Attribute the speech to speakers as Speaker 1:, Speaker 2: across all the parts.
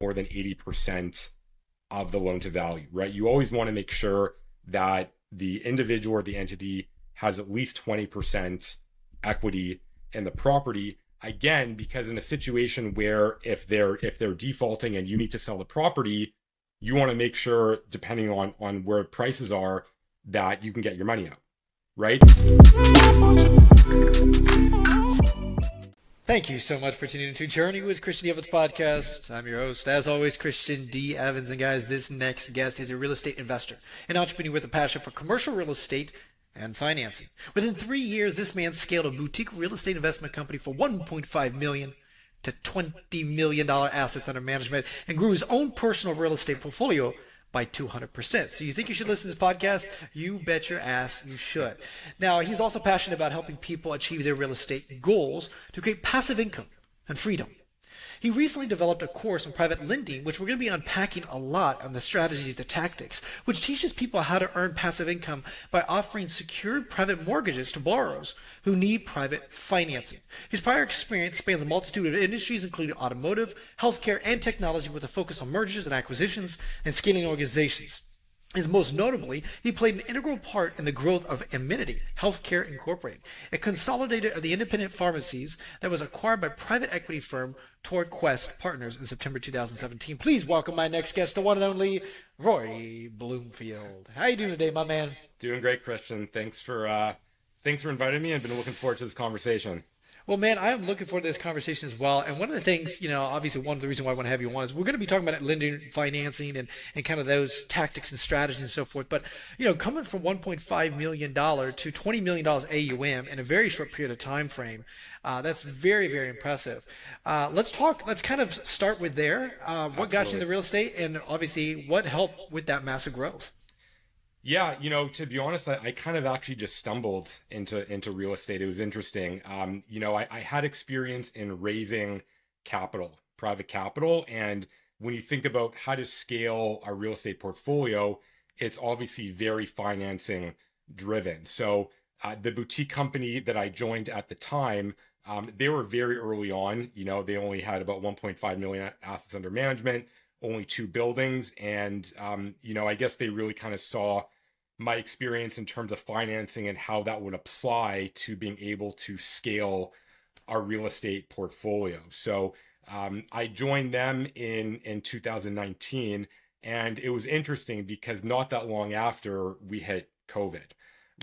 Speaker 1: more than 80% of the loan to value, right? You always want to make sure that the individual or the entity has at least 20% equity in the property again because in a situation where if they're if they're defaulting and you need to sell the property you want to make sure depending on on where prices are that you can get your money out right
Speaker 2: Thank you so much for tuning into Journey with Christian D. Evans podcast. I'm your host, as always, Christian D. Evans. And guys, this next guest is a real estate investor, an entrepreneur with a passion for commercial real estate and financing. Within three years, this man scaled a boutique real estate investment company for 1.5 million to 20 million dollar assets under management and grew his own personal real estate portfolio by 200%. So you think you should listen to this podcast? You bet your ass you should. Now, he's also passionate about helping people achieve their real estate goals to create passive income and freedom. He recently developed a course on private lending, which we're going to be unpacking a lot on the strategies, the tactics, which teaches people how to earn passive income by offering secured private mortgages to borrowers who need private financing. His prior experience spans a multitude of industries, including automotive, healthcare, and technology, with a focus on mergers and acquisitions and scaling organizations is most notably, he played an integral part in the growth of Amenity Healthcare Incorporated, a consolidator of the independent pharmacies that was acquired by private equity firm TorQuest Partners in September 2017. Please welcome my next guest, the one and only Rory Bloomfield. How you doing today, my man?
Speaker 1: Doing great, Christian. Thanks for uh, thanks for inviting me. I've been looking forward to this conversation.
Speaker 2: Well, man, I am looking forward to this conversation as well. And one of the things, you know, obviously one of the reasons why I want to have you on is we're going to be talking about lending, financing, and, and kind of those tactics and strategies and so forth. But, you know, coming from $1.5 million to $20 million AUM in a very short period of time frame, uh, that's very, very impressive. Uh, let's talk, let's kind of start with there. Uh, what Absolutely. got you into real estate and obviously what helped with that massive growth?
Speaker 1: Yeah, you know, to be honest, I, I, kind of actually just stumbled into into real estate. It was interesting. Um, you know, I, I had experience in raising capital, private capital, and when you think about how to scale a real estate portfolio, it's obviously very financing driven. So uh, the boutique company that I joined at the time, um, they were very early on. You know, they only had about 1.5 million assets under management, only two buildings, and um, you know, I guess they really kind of saw my experience in terms of financing and how that would apply to being able to scale our real estate portfolio. So um, I joined them in in 2019, and it was interesting because not that long after we hit COVID,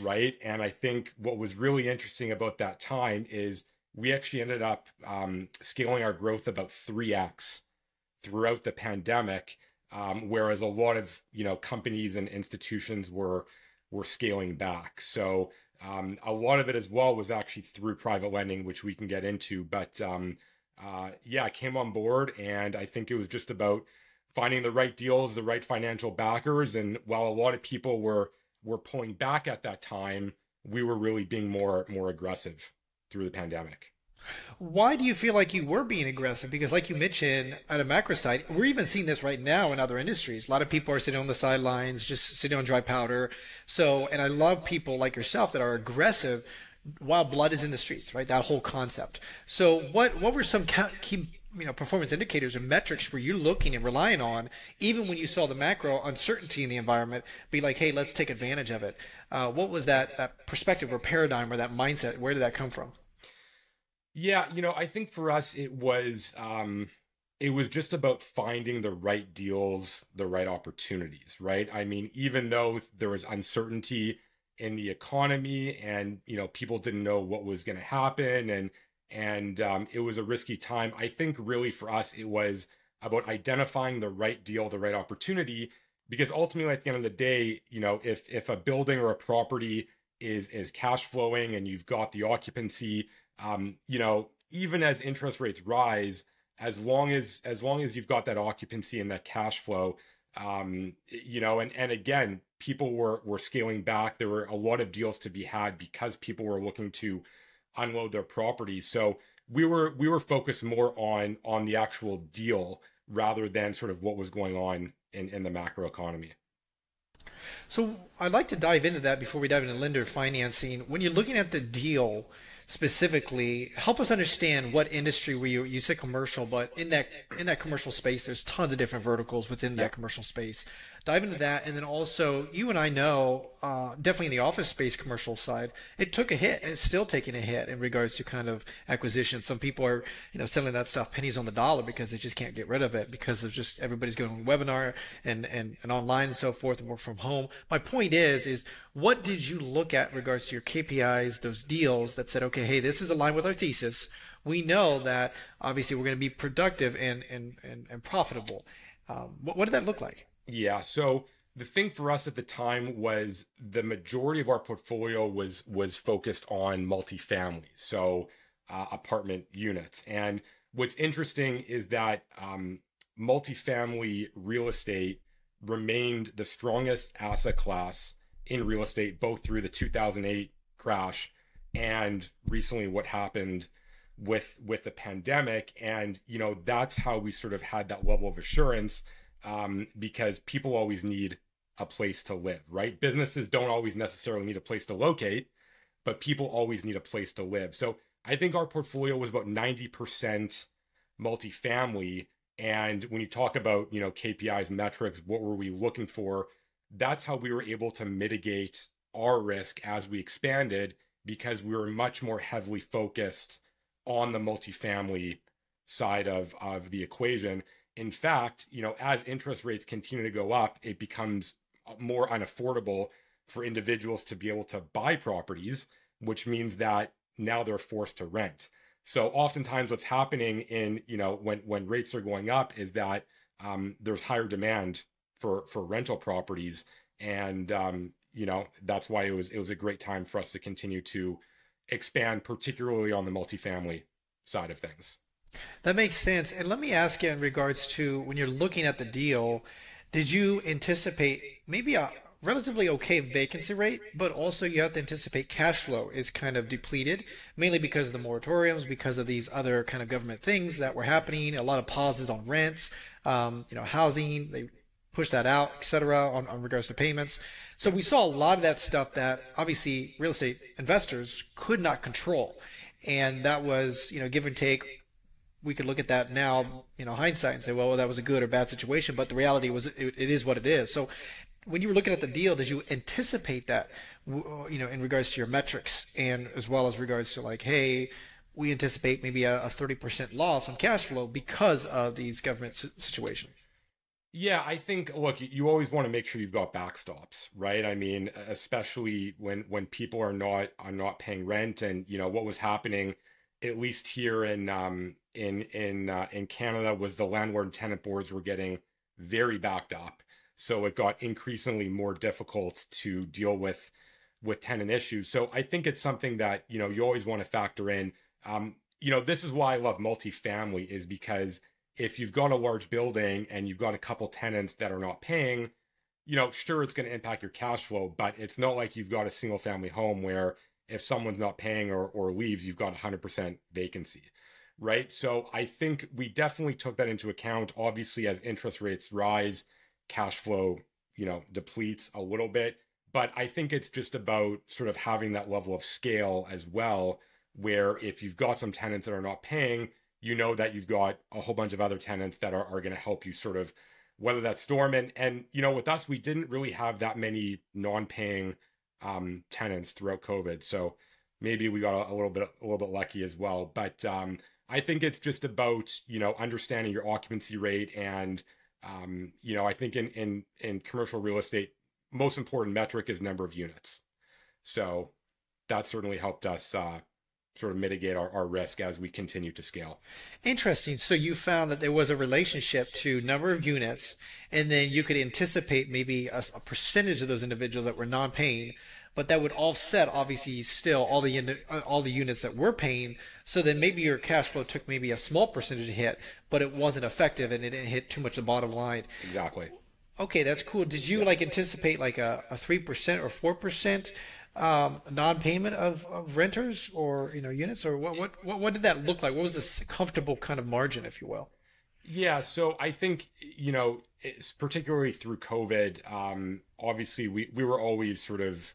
Speaker 1: right? And I think what was really interesting about that time is we actually ended up um, scaling our growth about 3x throughout the pandemic um, whereas a lot of you know companies and institutions were were scaling back. So um, a lot of it as well was actually through private lending, which we can get into. But um, uh, yeah, I came on board, and I think it was just about finding the right deals, the right financial backers. And while a lot of people were were pulling back at that time, we were really being more more aggressive through the pandemic.
Speaker 2: Why do you feel like you were being aggressive? Because, like you mentioned, at a macro side, we're even seeing this right now in other industries. A lot of people are sitting on the sidelines, just sitting on dry powder. So, and I love people like yourself that are aggressive while blood is in the streets, right? That whole concept. So, what what were some key you know performance indicators or metrics were you looking and relying on even when you saw the macro uncertainty in the environment be like hey let's take advantage of it uh, what was that that perspective or paradigm or that mindset where did that come from
Speaker 1: yeah, you know, I think for us it was um it was just about finding the right deals, the right opportunities, right? I mean, even though there was uncertainty in the economy and, you know, people didn't know what was going to happen and and um, it was a risky time. I think really for us it was about identifying the right deal, the right opportunity because ultimately at the end of the day, you know, if if a building or a property is is cash flowing and you've got the occupancy um, you know, even as interest rates rise, as long as as long as you've got that occupancy and that cash flow, um, you know, and and again, people were were scaling back. There were a lot of deals to be had because people were looking to unload their properties. So we were we were focused more on on the actual deal rather than sort of what was going on in in the macro economy.
Speaker 2: So I'd like to dive into that before we dive into lender financing. When you're looking at the deal, specifically help us understand what industry were you you said commercial but in that in that commercial space there's tons of different verticals within that commercial space dive into that and then also you and i know uh, definitely in the office space commercial side it took a hit and it's still taking a hit in regards to kind of acquisition some people are you know selling that stuff pennies on the dollar because they just can't get rid of it because of just everybody's going on webinar and, and, and online and so forth and work from home. My point is is what did you look at in regards to your kpis those deals that said okay hey this is aligned with our thesis. We know that obviously we're going to be productive and and and, and profitable. Um, what, what did that look like
Speaker 1: yeah. So the thing for us at the time was the majority of our portfolio was was focused on multifamily, so uh, apartment units. And what's interesting is that um, multifamily real estate remained the strongest asset class in real estate, both through the 2008 crash and recently what happened with with the pandemic. And you know that's how we sort of had that level of assurance um, because people always need a place to live, right? Businesses don't always necessarily need a place to locate, but people always need a place to live. So I think our portfolio was about 90% multifamily. And when you talk about, you know, KPIs, metrics, what were we looking for? That's how we were able to mitigate our risk as we expanded because we were much more heavily focused on the multifamily side of, of the equation in fact, you know, as interest rates continue to go up, it becomes more unaffordable for individuals to be able to buy properties, which means that now they're forced to rent. So oftentimes what's happening in, you know, when when rates are going up is that um, there's higher demand for for rental properties and um, you know, that's why it was it was a great time for us to continue to expand particularly on the multifamily side of things.
Speaker 2: That makes sense. And let me ask you in regards to when you're looking at the deal, did you anticipate maybe a relatively okay vacancy rate, but also you have to anticipate cash flow is kind of depleted, mainly because of the moratoriums, because of these other kind of government things that were happening, a lot of pauses on rents, um, you know, housing, they push that out, etc. On, on regards to payments. So we saw a lot of that stuff that obviously real estate investors could not control. And that was, you know, give and take we could look at that now, you know, hindsight and say, well, that was a good or bad situation. But the reality was, it, it is what it is. So, when you were looking at the deal, did you anticipate that, you know, in regards to your metrics and as well as regards to like, hey, we anticipate maybe a, a 30% loss on cash flow because of these government situations?
Speaker 1: Yeah, I think look, you always want to make sure you've got backstops, right? I mean, especially when when people are not are not paying rent and you know what was happening at least here in um, in in uh, in Canada was the landlord and tenant boards were getting very backed up, so it got increasingly more difficult to deal with with tenant issues. So I think it's something that you know you always want to factor in. Um, you know, this is why I love multifamily is because if you've got a large building and you've got a couple tenants that are not paying, you know, sure it's going to impact your cash flow, but it's not like you've got a single family home where if someone's not paying or, or leaves, you've got 100% vacancy, right? So I think we definitely took that into account. Obviously, as interest rates rise, cash flow, you know, depletes a little bit. But I think it's just about sort of having that level of scale as well, where if you've got some tenants that are not paying, you know that you've got a whole bunch of other tenants that are, are going to help you sort of weather that storm. And, and, you know, with us, we didn't really have that many non paying um, tenants throughout COVID. So maybe we got a, a, little bit a little bit lucky as well. But um, I think it's just about you know understanding your occupancy rate and um, you know I think in in in commercial real estate, most important metric is number of units. So that certainly helped us uh, sort of mitigate our, our risk as we continue to scale.
Speaker 2: Interesting. So you found that there was a relationship to number of units, and then you could anticipate maybe a, a percentage of those individuals that were non-paying, but that would offset obviously still all the all the units that were paying. So then maybe your cash flow took maybe a small percentage hit, but it wasn't effective and it didn't hit too much the bottom line.
Speaker 1: Exactly.
Speaker 2: Okay, that's cool. Did you like anticipate like a three percent or four percent? um, non-payment of, of, renters or you know units or what, what what what did that look like? What was this comfortable kind of margin, if you will?
Speaker 1: Yeah, so I think you know, particularly through COVID, um, obviously we we were always sort of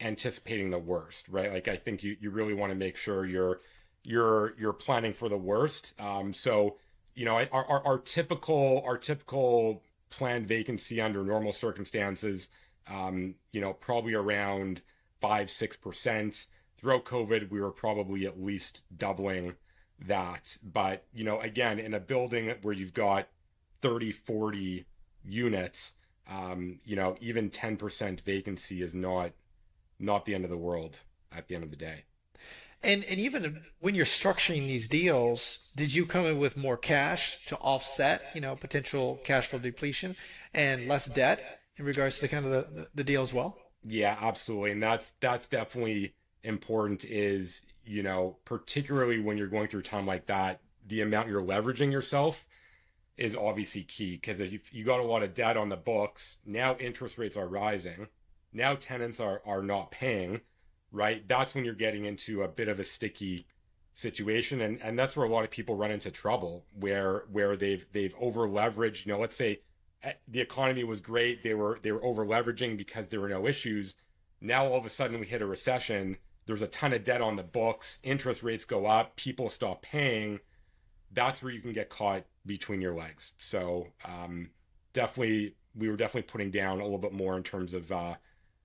Speaker 1: anticipating the worst, right? Like I think you, you really want to make sure you're you're you're planning for the worst. Um, so you know, our, our, our typical our typical planned vacancy under normal circumstances, um, you know, probably around five six percent. Throughout COVID, we were probably at least doubling that. But you know, again, in a building where you've got 30, 40 units, um, you know, even 10% vacancy is not not the end of the world at the end of the day.
Speaker 2: And and even when you're structuring these deals, did you come in with more cash to offset, you know, potential cash flow depletion and less debt in regards to kind of the, the deal as well?
Speaker 1: Yeah, absolutely. And that's that's definitely important is, you know, particularly when you're going through time like that, the amount you're leveraging yourself is obviously key because if you got a lot of debt on the books, now interest rates are rising. Now tenants are are not paying right? That's when you're getting into a bit of a sticky situation. And and that's where a lot of people run into trouble where where they've they've over leveraged you know let's say eh, the economy was great they were they were over leveraging because there were no issues. Now all of a sudden we hit a recession there's a ton of debt on the books interest rates go up people stop paying. That's where you can get caught between your legs. So um, definitely we were definitely putting down a little bit more in terms of uh,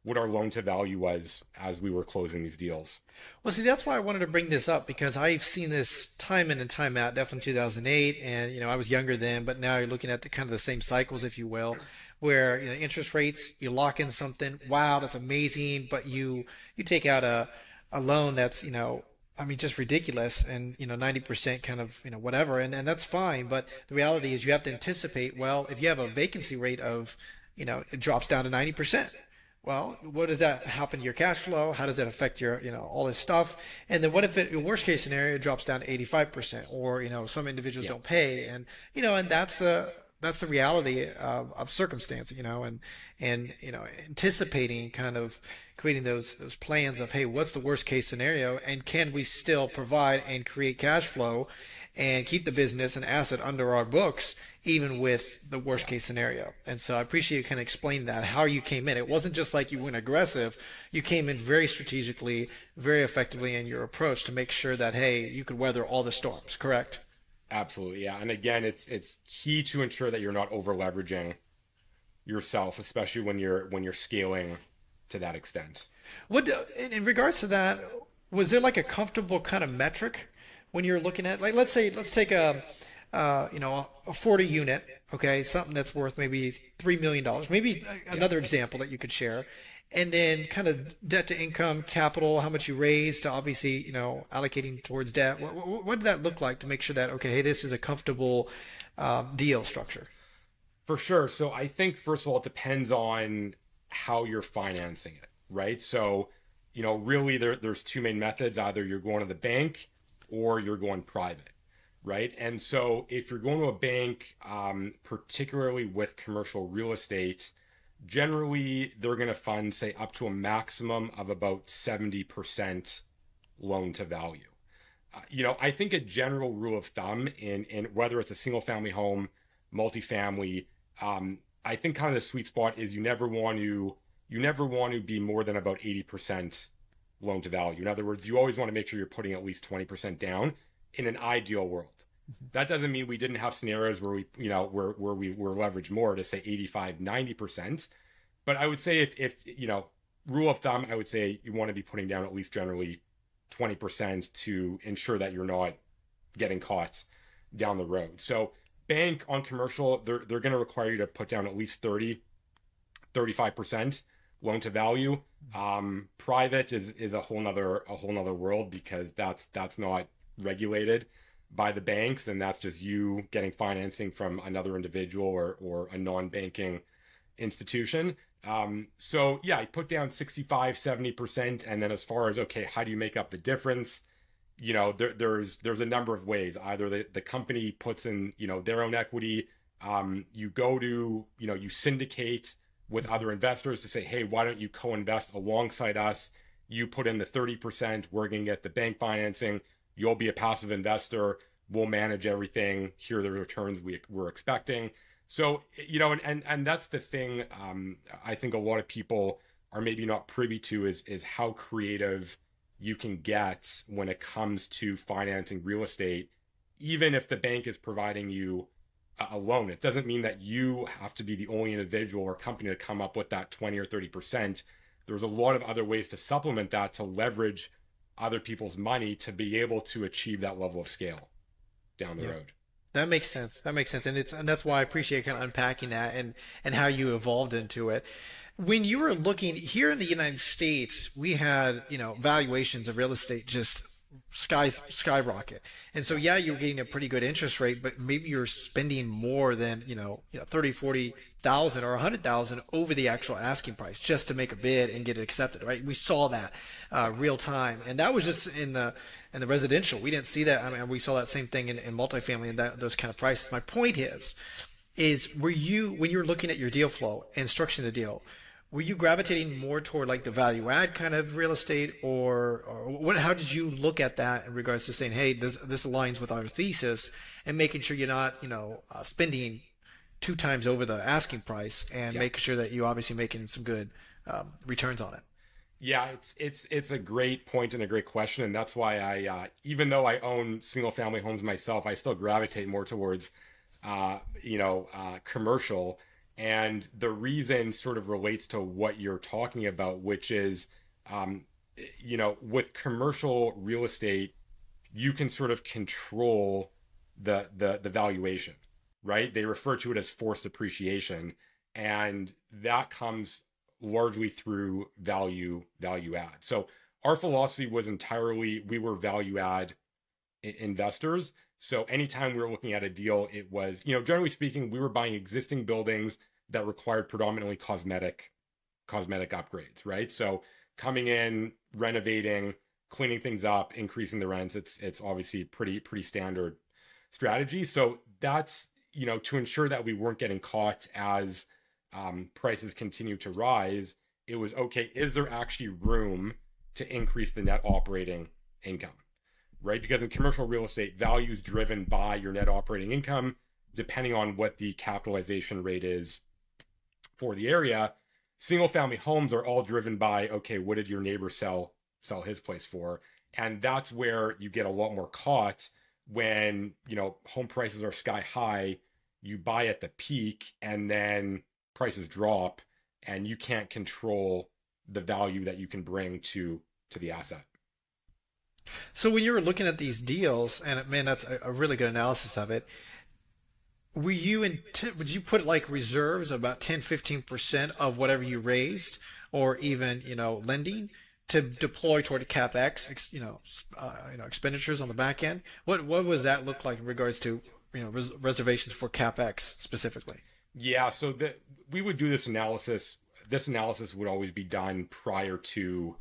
Speaker 1: what our loan to value was as we were closing these deals.
Speaker 2: Well, see, that's why I wanted to bring this up because I've seen this time in and time out, definitely 2008. And, you know, I was younger then, but now you're looking at the kind of the same cycles, if you will, where, you know, interest rates, you lock in something. Wow, that's amazing. But you, you take out a, a loan that's, you know, I mean, just ridiculous and, you know, 90% kind of, you know, whatever. And, and that's fine. But the reality is you have to anticipate, well, if you have a vacancy rate of, you know, it drops down to 90%. Well, what does that happen to your cash flow? How does that affect your, you know, all this stuff? And then what if it, in worst case scenario, it drops down to 85% or, you know, some individuals yeah. don't pay and, you know, and that's the, that's the reality of, of circumstance, you know, and, and, you know, anticipating kind of creating those, those plans of, Hey, what's the worst case scenario? And can we still provide and create cash flow and keep the business and asset under our books, even with the worst case scenario. And so I appreciate you kind of explaining that, how you came in. It wasn't just like you went aggressive. You came in very strategically, very effectively in your approach to make sure that, hey, you could weather all the storms, correct?
Speaker 1: Absolutely, yeah. And again, it's it's key to ensure that you're not over leveraging yourself, especially when you're when you're scaling to that extent.
Speaker 2: What in regards to that, was there like a comfortable kind of metric when you're looking at like let's say let's take a uh, you know a 40 unit okay something that's worth maybe three million dollars maybe another example that you could share. And then kind of debt to income capital how much you raise to obviously you know allocating towards debt. What, what, what did that look like to make sure that okay hey this is a comfortable um, deal structure?
Speaker 1: For sure. So i think first of all it depends on how you're financing it right? So you know really there, there's two main methods. Either you're going to the bank or you're going private, right? And so if you're going to a bank, um, particularly with commercial real estate, generally they're going to fund, say, up to a maximum of about 70% loan to value. Uh, you know, I think a general rule of thumb in, in whether it's a single family home, multifamily, um, I think kind of the sweet spot is you never want to you never want to be more than about 80% loan to value. In other words, you always want to make sure you're putting at least 20% down in an ideal world. Mm-hmm. That doesn't mean we didn't have scenarios where we, you know, where, where we were leveraged more to say 85, 90%. But I would say if, if, you know, rule of thumb, I would say you want to be putting down at least generally 20% to ensure that you're not getting caught down the road. So bank on commercial, they're, they're going to require you to put down at least 30, 35% loan to value. Um, private is is a whole nother a whole nother world because that's that's not regulated by the banks and that's just you getting financing from another individual or or a non-banking institution. Um, so yeah, I put down 65, 70%. And then as far as, okay, how do you make up the difference? You know, there, there's, there's a number of ways. Either the, the company puts in, you know, their own equity. Um, you go to, you know, you syndicate with other investors to say, hey, why don't you co invest alongside us? You put in the 30%, we're going to get the bank financing. You'll be a passive investor. We'll manage everything. Here are the returns we, we're expecting. So, you know, and, and, and that's the thing. Um, I think a lot of people are maybe not privy to is is how creative you can get when it comes to financing real estate even if the bank is providing you a loan it doesn't mean that you have to be the only individual or company to come up with that 20 or 30% there's a lot of other ways to supplement that to leverage other people's money to be able to achieve that level of scale down the yeah. road
Speaker 2: that makes sense. That makes sense, and it's and that's why I appreciate kind of unpacking that and and how you evolved into it. When you were looking here in the United States, we had you know valuations of real estate just sky skyrocket. And so yeah, you're getting a pretty good interest rate, but maybe you're spending more than, you know, you know 30, 40,000 or 100,000 over the actual asking price just to make a bid and get it accepted, right? We saw that uh, real time. And that was just in the in the residential. We didn't see that. I mean, we saw that same thing in, in multifamily and that those kind of prices. My point is is were you when you were looking at your deal flow and structuring the deal, were you gravitating more toward like the value add kind of real estate or, or what how did you look at that in regards to saying hey this this aligns with our thesis and making sure you're not you know uh, spending two times over the asking price and yeah. making sure that you're obviously making some good um, returns on it
Speaker 1: yeah it's it's it's a great point and a great question and that's why i uh, even though i own single family homes myself i still gravitate more towards uh, you know uh, commercial and the reason sort of relates to what you're talking about, which is, um, you know, with commercial real estate, you can sort of control the the the valuation, right? They refer to it as forced appreciation, and that comes largely through value value add. So our philosophy was entirely we were value add investors so anytime we were looking at a deal, it was, you know, generally speaking, we were buying existing buildings that required predominantly cosmetic cosmetic upgrades, right? So coming in, renovating, cleaning things up, increasing the rents, it's it's obviously pretty pretty standard strategy. So that's, you know, to ensure that we weren't getting caught as um, prices continue to rise, it was okay, is there actually room to increase the net operating income? Right? Because in commercial real estate, value is driven by your net operating income, depending on what the capitalization rate is for the area. Single family homes are all driven by okay, what did your neighbor sell sell his place for? And that's where you get a lot more caught when, you know, home prices are sky high, you buy at the peak and then prices drop and you can't control the value that you can bring to to the asset.
Speaker 2: So when you were looking at these deals, and man, that's a, a really good analysis of it. Were you in? Would you put like reserves about 10, 15 percent of whatever you raised, or even you know lending to deploy toward capex, you know, uh, you know expenditures on the back end? What what was that look like in regards to you know res- reservations for capex specifically?
Speaker 1: Yeah, so that we would do this analysis. This analysis would always be done prior to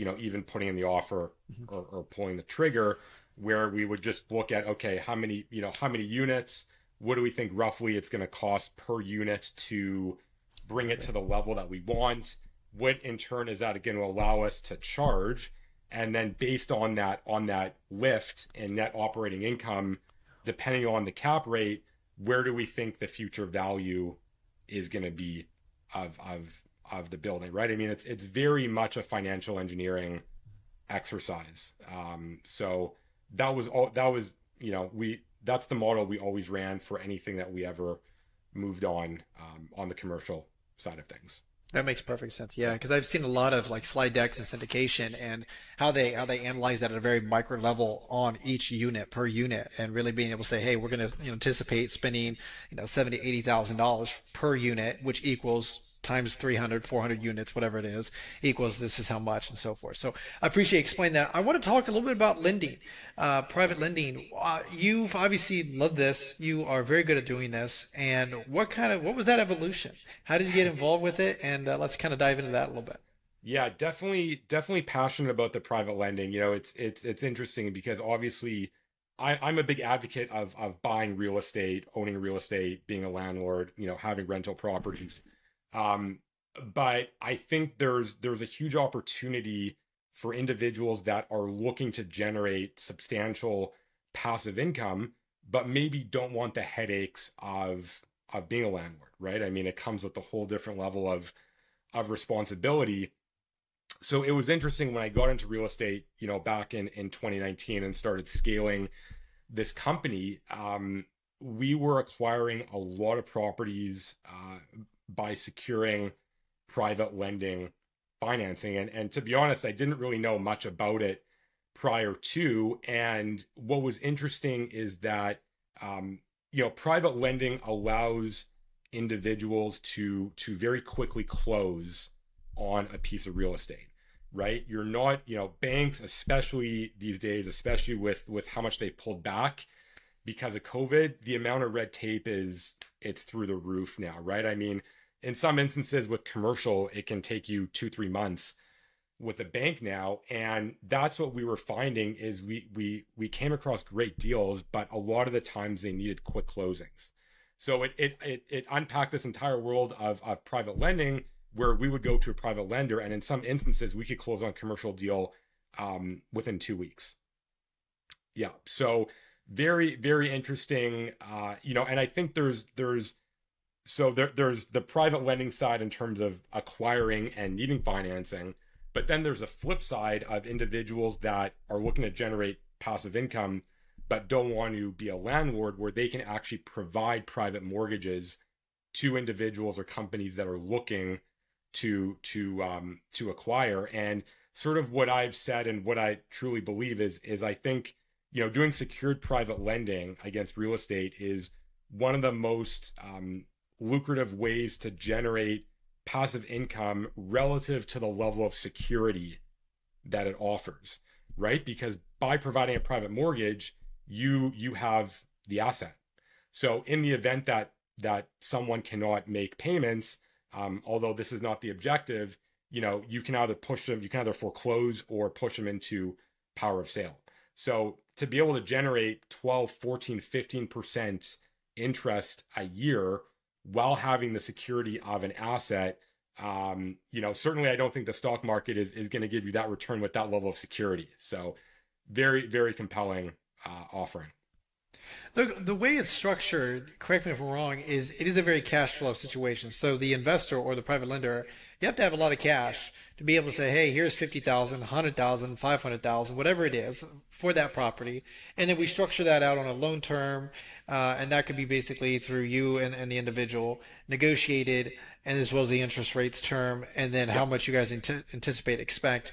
Speaker 1: you know, even putting in the offer mm-hmm. or, or pulling the trigger, where we would just look at, okay, how many, you know, how many units? What do we think roughly it's going to cost per unit to bring it to the level that we want? What in turn is that going to allow us to charge? And then based on that, on that lift in net operating income, depending on the cap rate, where do we think the future value is going to be of of of the building, right? I mean, it's it's very much a financial engineering exercise. Um, so that was all. That was you know we that's the model we always ran for anything that we ever moved on um, on the commercial side of things.
Speaker 2: That makes perfect sense. Yeah, because I've seen a lot of like slide decks and syndication and how they how they analyze that at a very micro level on each unit per unit, and really being able to say, hey, we're going to you know, anticipate spending you know seventy eighty thousand dollars per unit, which equals times 300, 400 units, whatever it is, equals this is how much and so forth. So I appreciate explaining that. I want to talk a little bit about lending, uh, private lending. Uh, you've obviously loved this. You are very good at doing this. And what kind of, what was that evolution? How did you get involved with it? And uh, let's kind of dive into that a little bit.
Speaker 1: Yeah, definitely, definitely passionate about the private lending. You know, it's, it's, it's interesting because obviously I, I'm a big advocate of, of buying real estate, owning real estate, being a landlord, you know, having rental properties um, but I think there's there's a huge opportunity for individuals that are looking to generate substantial passive income, but maybe don't want the headaches of of being a landlord, right? I mean, it comes with a whole different level of of responsibility. So it was interesting when I got into real estate, you know, back in, in 2019 and started scaling this company. Um, we were acquiring a lot of properties uh, by securing private lending financing. And, and to be honest, I didn't really know much about it prior to. And what was interesting is that, um, you know, private lending allows individuals to to very quickly close on a piece of real estate right you're not you know banks especially these days especially with with how much they've pulled back because of covid the amount of red tape is it's through the roof now right i mean in some instances with commercial it can take you 2 3 months with a bank now. And that's what we were finding is we we we came across great deals but a lot of the times they needed quick closings. So it it it, it unpacked this entire world of, of private lending where we would go to a private lender and in some instances we could close on commercial deal um, within two weeks. Yeah. So very very interesting. Uh, you know and i think there's there's so there, there's the private lending side in terms of acquiring and needing financing but then there's a flip side of individuals that are looking to generate passive income but don't want to be a landlord where they can actually provide private mortgages to individuals or companies that are looking to to um, to acquire. And sort of what I've said and what I truly believe is is I think you know doing secured private lending against real estate is one of the most um, lucrative ways to generate passive income relative to the level of security that it offers right? Because by providing a private mortgage you you have the asset. So in the event that that someone cannot make payments um, although this is not the objective you know you can either push them you can either foreclose or push them into power of sale. So to be able to generate 12 14 15% interest a year while having the security of an asset um, you know certainly i don't think the stock market is, is going to give you that return with that level of security so very very compelling uh, offering
Speaker 2: Look, the way it's structured, correct me if I'm wrong, is it is a very cash flow situation. So the investor or the private lender, you have to have a lot of cash to be able to say, hey, here's 50,000, 100,000, 500,000, whatever it is for that property. And then we structure that out on a loan term. Uh, and that could be basically through you and, and the individual negotiated and as well as the interest rates term and then how much you guys anticipate, expect.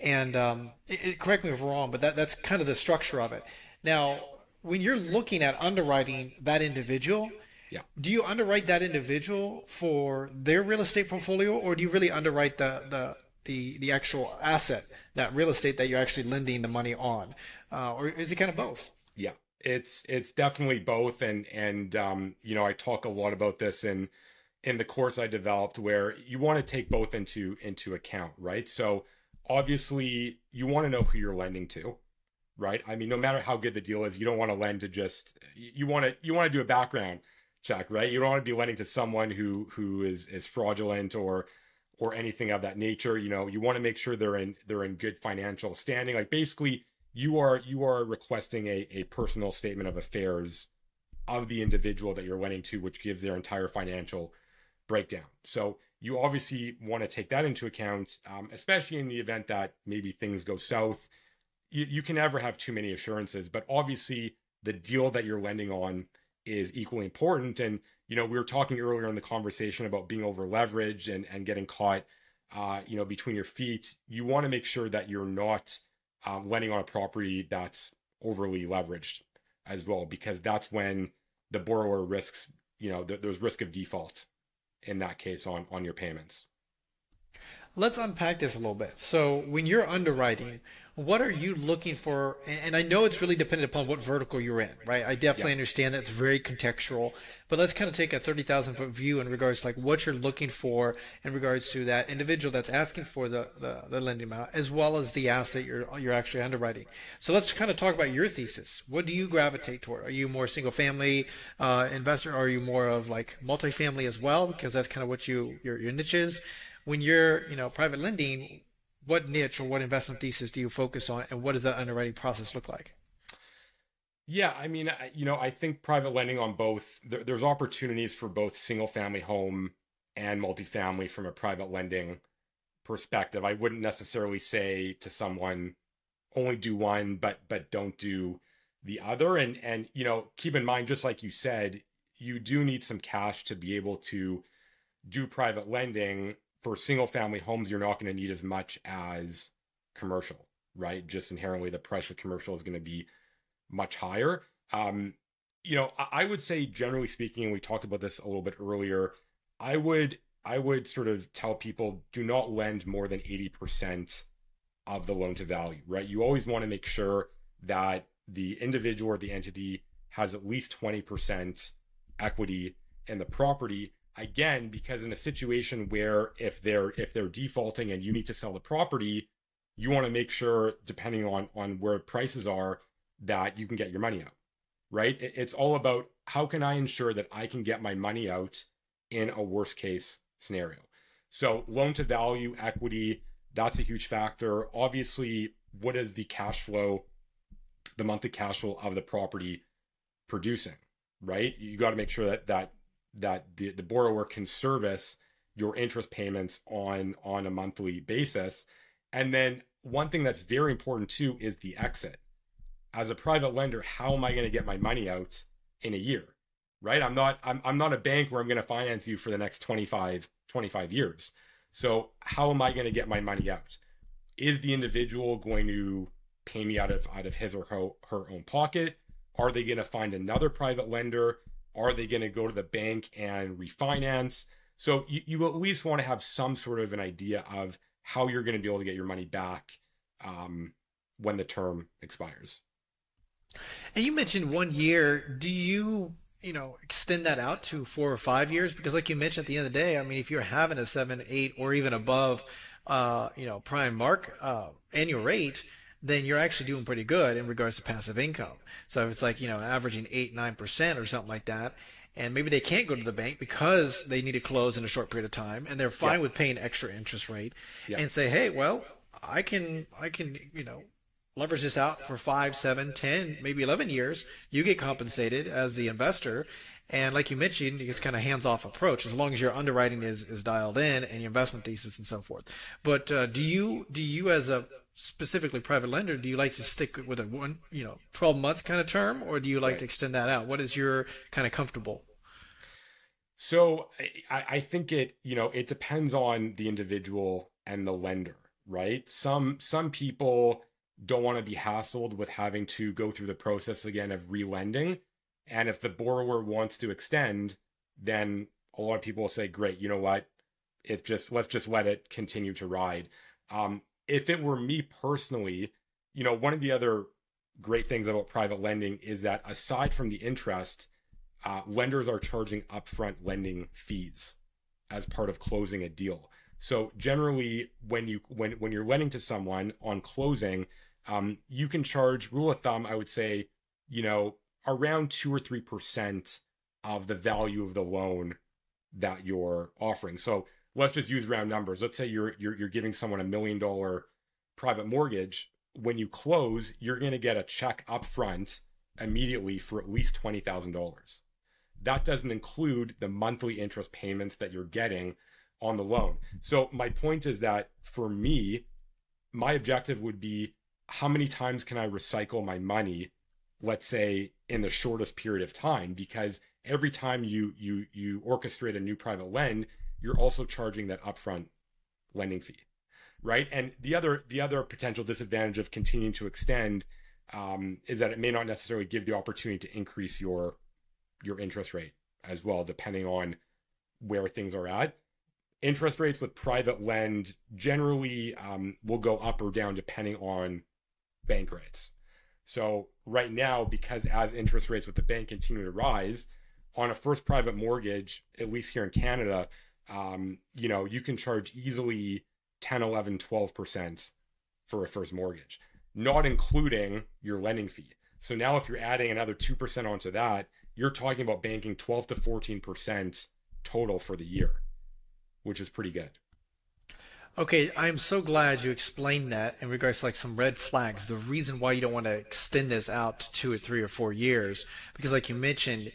Speaker 2: And um, it, it, correct me if I'm wrong, but that, that's kind of the structure of it. Now, when you're looking at underwriting that individual,
Speaker 1: yeah.
Speaker 2: do you underwrite that individual for their real estate portfolio, or do you really underwrite the the the, the actual asset, that real estate that you're actually lending the money on, uh, or is it kind of both?
Speaker 1: Yeah, it's it's definitely both, and and um, you know I talk a lot about this in in the course I developed, where you want to take both into into account, right? So obviously you want to know who you're lending to right? I mean, no matter how good the deal is, you don't want to lend to just you want to you want to do a background check, right? You don't want to be lending to someone who who is is fraudulent or or anything of that nature. You know, you want to make sure they're in they're in good financial standing. Like basically, you are you are requesting a a personal statement of affairs of the individual that you're lending to, which gives their entire financial breakdown. So you obviously want to take that into account, um, especially in the event that maybe things go south you, you can never have too many assurances, but obviously the deal that you're lending on is equally important. And, you know, we were talking earlier in the conversation about being over leveraged and, and getting caught, uh, you know, between your feet. You want to make sure that you're not um, lending on a property that's overly leveraged as well, because that's when the borrower risks, you know, th- there's risk of default in that case on, on your payments.
Speaker 2: Let's unpack this a little bit. So when you're underwriting, what are you looking for? And I know it's really dependent upon what vertical you're in, right? I definitely yeah. understand that's very contextual, but let's kind of take a 30,000 foot view in regards to like what you're looking for in regards to that individual that's asking for the, the, the lending amount, as well as the asset you're, you're actually underwriting. So let's kind of talk about your thesis. What do you gravitate toward? Are you more single family uh, investor? Or are you more of like multifamily as well? Because that's kind of what you, your, your niche is when you're, you know, private lending, what niche or what investment thesis do you focus on, and what does that underwriting process look like?
Speaker 1: Yeah, I mean, you know, I think private lending on both there, there's opportunities for both single family home and multifamily from a private lending perspective. I wouldn't necessarily say to someone only do one, but but don't do the other. And and you know, keep in mind, just like you said, you do need some cash to be able to do private lending for single family homes. You're not going to need as much as commercial, right? Just inherently, the price of commercial is going to be much higher. Um, you know, I, I would say, generally speaking, and we talked about this a little bit earlier. I would I would sort of tell people do not lend more than 80% of the loan to value, right? You always want to make sure that the individual or the entity has at least 20% equity in the property again because in a situation where if they're if they're defaulting and you need to sell the property you want to make sure depending on on where prices are that you can get your money out right? It's all about how can i ensure that i can get my money out in a worst case scenario. So loan to value equity that's a huge factor. Obviously what is the cash flow the monthly cash flow of the property producing right? You got to make sure that that that the, the borrower can service your interest payments on on a monthly basis. And then one thing that's very important too is the exit. As a private lender how am i going to get my money out in a year right? I'm not i'm, I'm not a bank where i'm going to finance you for the next 25 25 years. So how am i going to get my money out? Is the individual going to pay me out of out of his or her, her own pocket? Are they going to find another private lender are they going to go to the bank and refinance? So you, you at least want to have some sort of an idea of how you're going to be able to get your money back um, when the term expires.
Speaker 2: And you mentioned one year. Do you, you know, extend that out to four or five years? Because, like you mentioned, at the end of the day, I mean, if you're having a seven, eight, or even above, uh, you know, prime mark uh, annual rate, then you're actually doing pretty good in regards to passive income. So if it's like, you know, averaging 8, 9% or something like that, and maybe they can't go to the bank because they need to close in a short period of time and they're fine with paying extra interest rate and say, hey, well, I can, I can, you know, leverage this out for five, seven, ten, maybe 11 years. You get compensated as the investor. And like you mentioned, it's kind of hands-off approach as long as your underwriting is, is dialed in and your investment thesis and so forth. But uh, do you do you as a specifically private lender, do you like to stick with a one, you know, 12 month kind of term, or do you like right. to extend that out? What is your kind of comfortable?
Speaker 1: So I, I think it, you know, it depends on the individual and the lender, right? Some some people don't want to be hassled with having to go through the process again of relending. And if the borrower wants to extend, then a lot of people will say, great, you know what? It just let's just let it continue to ride. Um, if it were me personally, you know, one of the other great things about private lending is that aside from the interest, uh, lenders are charging upfront lending fees as part of closing a deal. So generally, when you when when you're lending to someone on closing, um, you can charge rule of thumb. I would say, you know, around two or three percent of the value of the loan that you're offering. So let's just use round numbers. Let's say you're you're, you're giving someone a million dollar private mortgage. When you close, you're going to get a check up front immediately for at least twenty thousand dollars. That doesn't include the monthly interest payments that you're getting on the loan. So my point is that for me, my objective would be how many times can I recycle my money, let's say in the shortest period of time, because every time you you you orchestrate a new private lend, you're also charging that upfront lending fee, right? And the other the other potential disadvantage of continuing to extend um, is that it may not necessarily give the opportunity to increase your your interest rate as well, depending on where things are at. Interest rates with private lend generally um, will go up or down depending on bank rates. So right now, because as interest rates with the bank continue to rise, on a first private mortgage, at least here in Canada, um, you know, you can charge easily 10, 11, 12% for a first mortgage, not including your lending fee. So now if you're adding another 2% onto that, you're talking about banking 12 to 14% total for the year, which is pretty good.
Speaker 2: Okay, I'm so glad you explained that in regards to like some red flags. The reason why you don't want to extend this out to two or three or four years, because like you mentioned,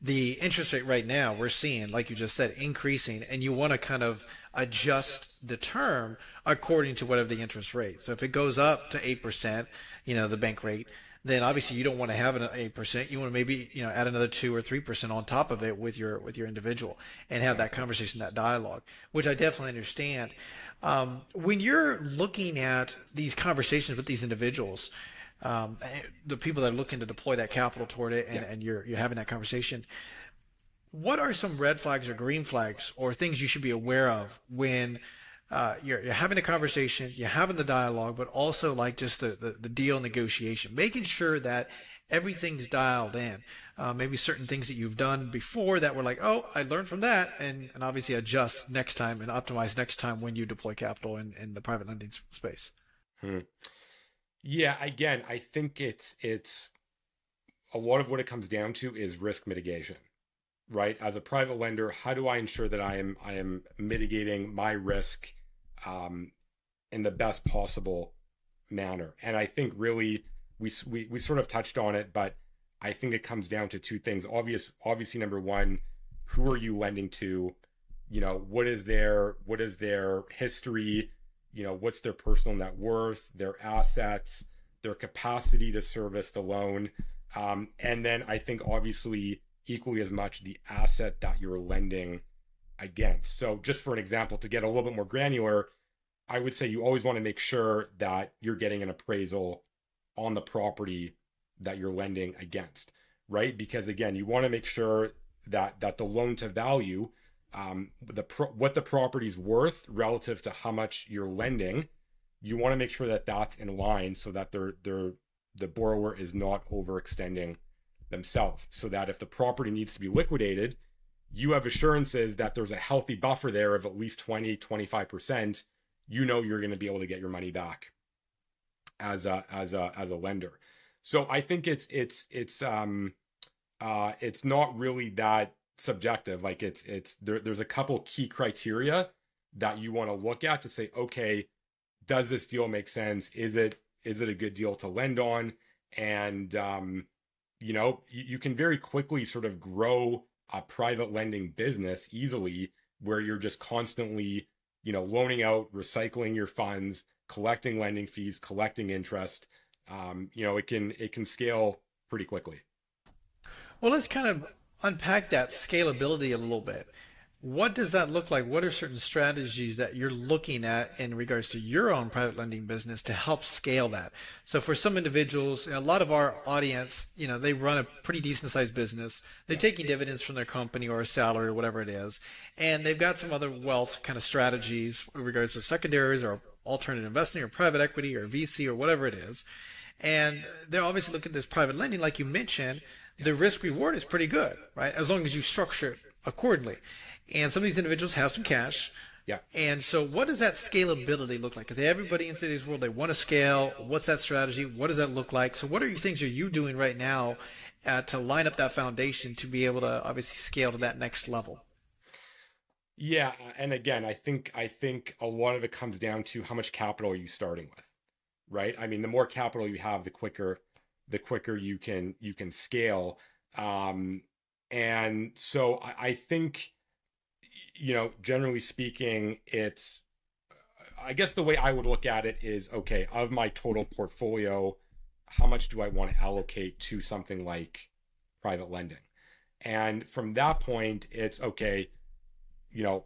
Speaker 2: the interest rate right now we're seeing, like you just said, increasing, and you want to kind of adjust the term according to whatever the interest rate. So if it goes up to eight percent, you know, the bank rate, then obviously you don't want to have an eight percent. You want to maybe you know add another two or three percent on top of it with your with your individual and have that conversation, that dialogue, which I definitely understand. Um, when you're looking at these conversations with these individuals, um, the people that are looking to deploy that capital toward it, and, yeah. and you're you're having that conversation. What are some red flags or green flags or things you should be aware of when uh, you're, you're having a conversation, you're having the dialogue, but also like just the, the, the deal negotiation, making sure that everything's dialed in. Uh, maybe certain things that you've done before that were like, oh, I learned from that, and, and obviously adjust next time and optimize next time when you deploy capital in, in the private lending space.
Speaker 1: Hmm. Yeah, again, I think it's it's a lot of what it comes down to is risk mitigation. Right? As a private lender, how do I ensure that I am I am mitigating my risk um, in the best possible manner? And I think really we, we we sort of touched on it, but I think it comes down to two things. Obvious obviously number 1, who are you lending to? You know, what is their what is their history? You know what's their personal net worth their assets their capacity to service the loan. Um, and then i think obviously equally as much the asset that you're lending against. So just for an example to get a little bit more granular i would say you always want to make sure that you're getting an appraisal on the property that you're lending against right? Because again you want to make sure that that the loan to value um, the pro- what the property's worth relative to how much you're lending. You want to make sure that that's in line so that they're, they're, the borrower is not overextending themselves. So that if the property needs to be liquidated, you have assurances that there's a healthy buffer there of at least 20, 25%. You know you're going to be able to get your money back as a as a as a lender. So I think it's it's it's um uh it's not really that subjective. Like it's it's there, there's a couple key criteria that you want to look at to say, okay, does this deal make sense? Is it is it a good deal to lend on? And um, you know, you, you can very quickly sort of grow a private lending business easily where you're just constantly, you know, loaning out, recycling your funds, collecting lending fees, collecting interest. Um, you know, it can it can scale pretty quickly.
Speaker 2: Well, let's kind of unpack that scalability a little bit. What does that look like? What are certain strategies that you're looking at in regards to your own private lending business to help scale that? So for some individuals, a lot of our audience, you know, they run a pretty decent sized business. They're taking dividends from their company or a salary or whatever it is. And they've got some other wealth kind of strategies in regards to secondaries or alternative investing or private equity or VC or whatever it is. And they're obviously looking at this private lending, like you mentioned, the risk reward is pretty good, right? As long as you structure it accordingly. And some of these individuals have some cash.
Speaker 1: Yeah.
Speaker 2: And so, what does that scalability look like? Because everybody in today's world, they want to scale. What's that strategy? What does that look like? So, what are your things are you doing right now uh, to line up that foundation to be able to obviously scale to that next level?
Speaker 1: Yeah, and again, I think I think a lot of it comes down to how much capital are you starting with, right? I mean, the more capital you have, the quicker the quicker you can you can scale. Um, and so I, I think, you know, generally speaking, it's I guess the way I would look at it is okay, of my total portfolio, how much do I want to allocate to something like private lending? And from that point, it's okay, you know,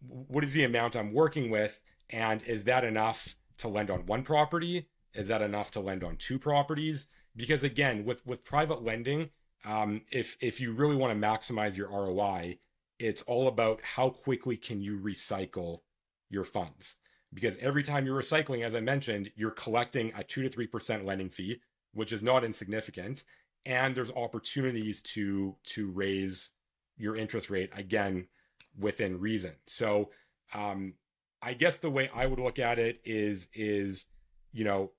Speaker 1: what is the amount I'm working with? And is that enough to lend on one property? Is that enough to lend on two properties? Because again with with private lending um, if if you really want to maximize your ROI it's all about how quickly can you recycle your funds. Because every time you're recycling as I mentioned you're collecting a 2 to 3% lending fee which is not insignificant and there's opportunities to to raise your interest rate again within reason. So um, I guess the way I would look at it is is you know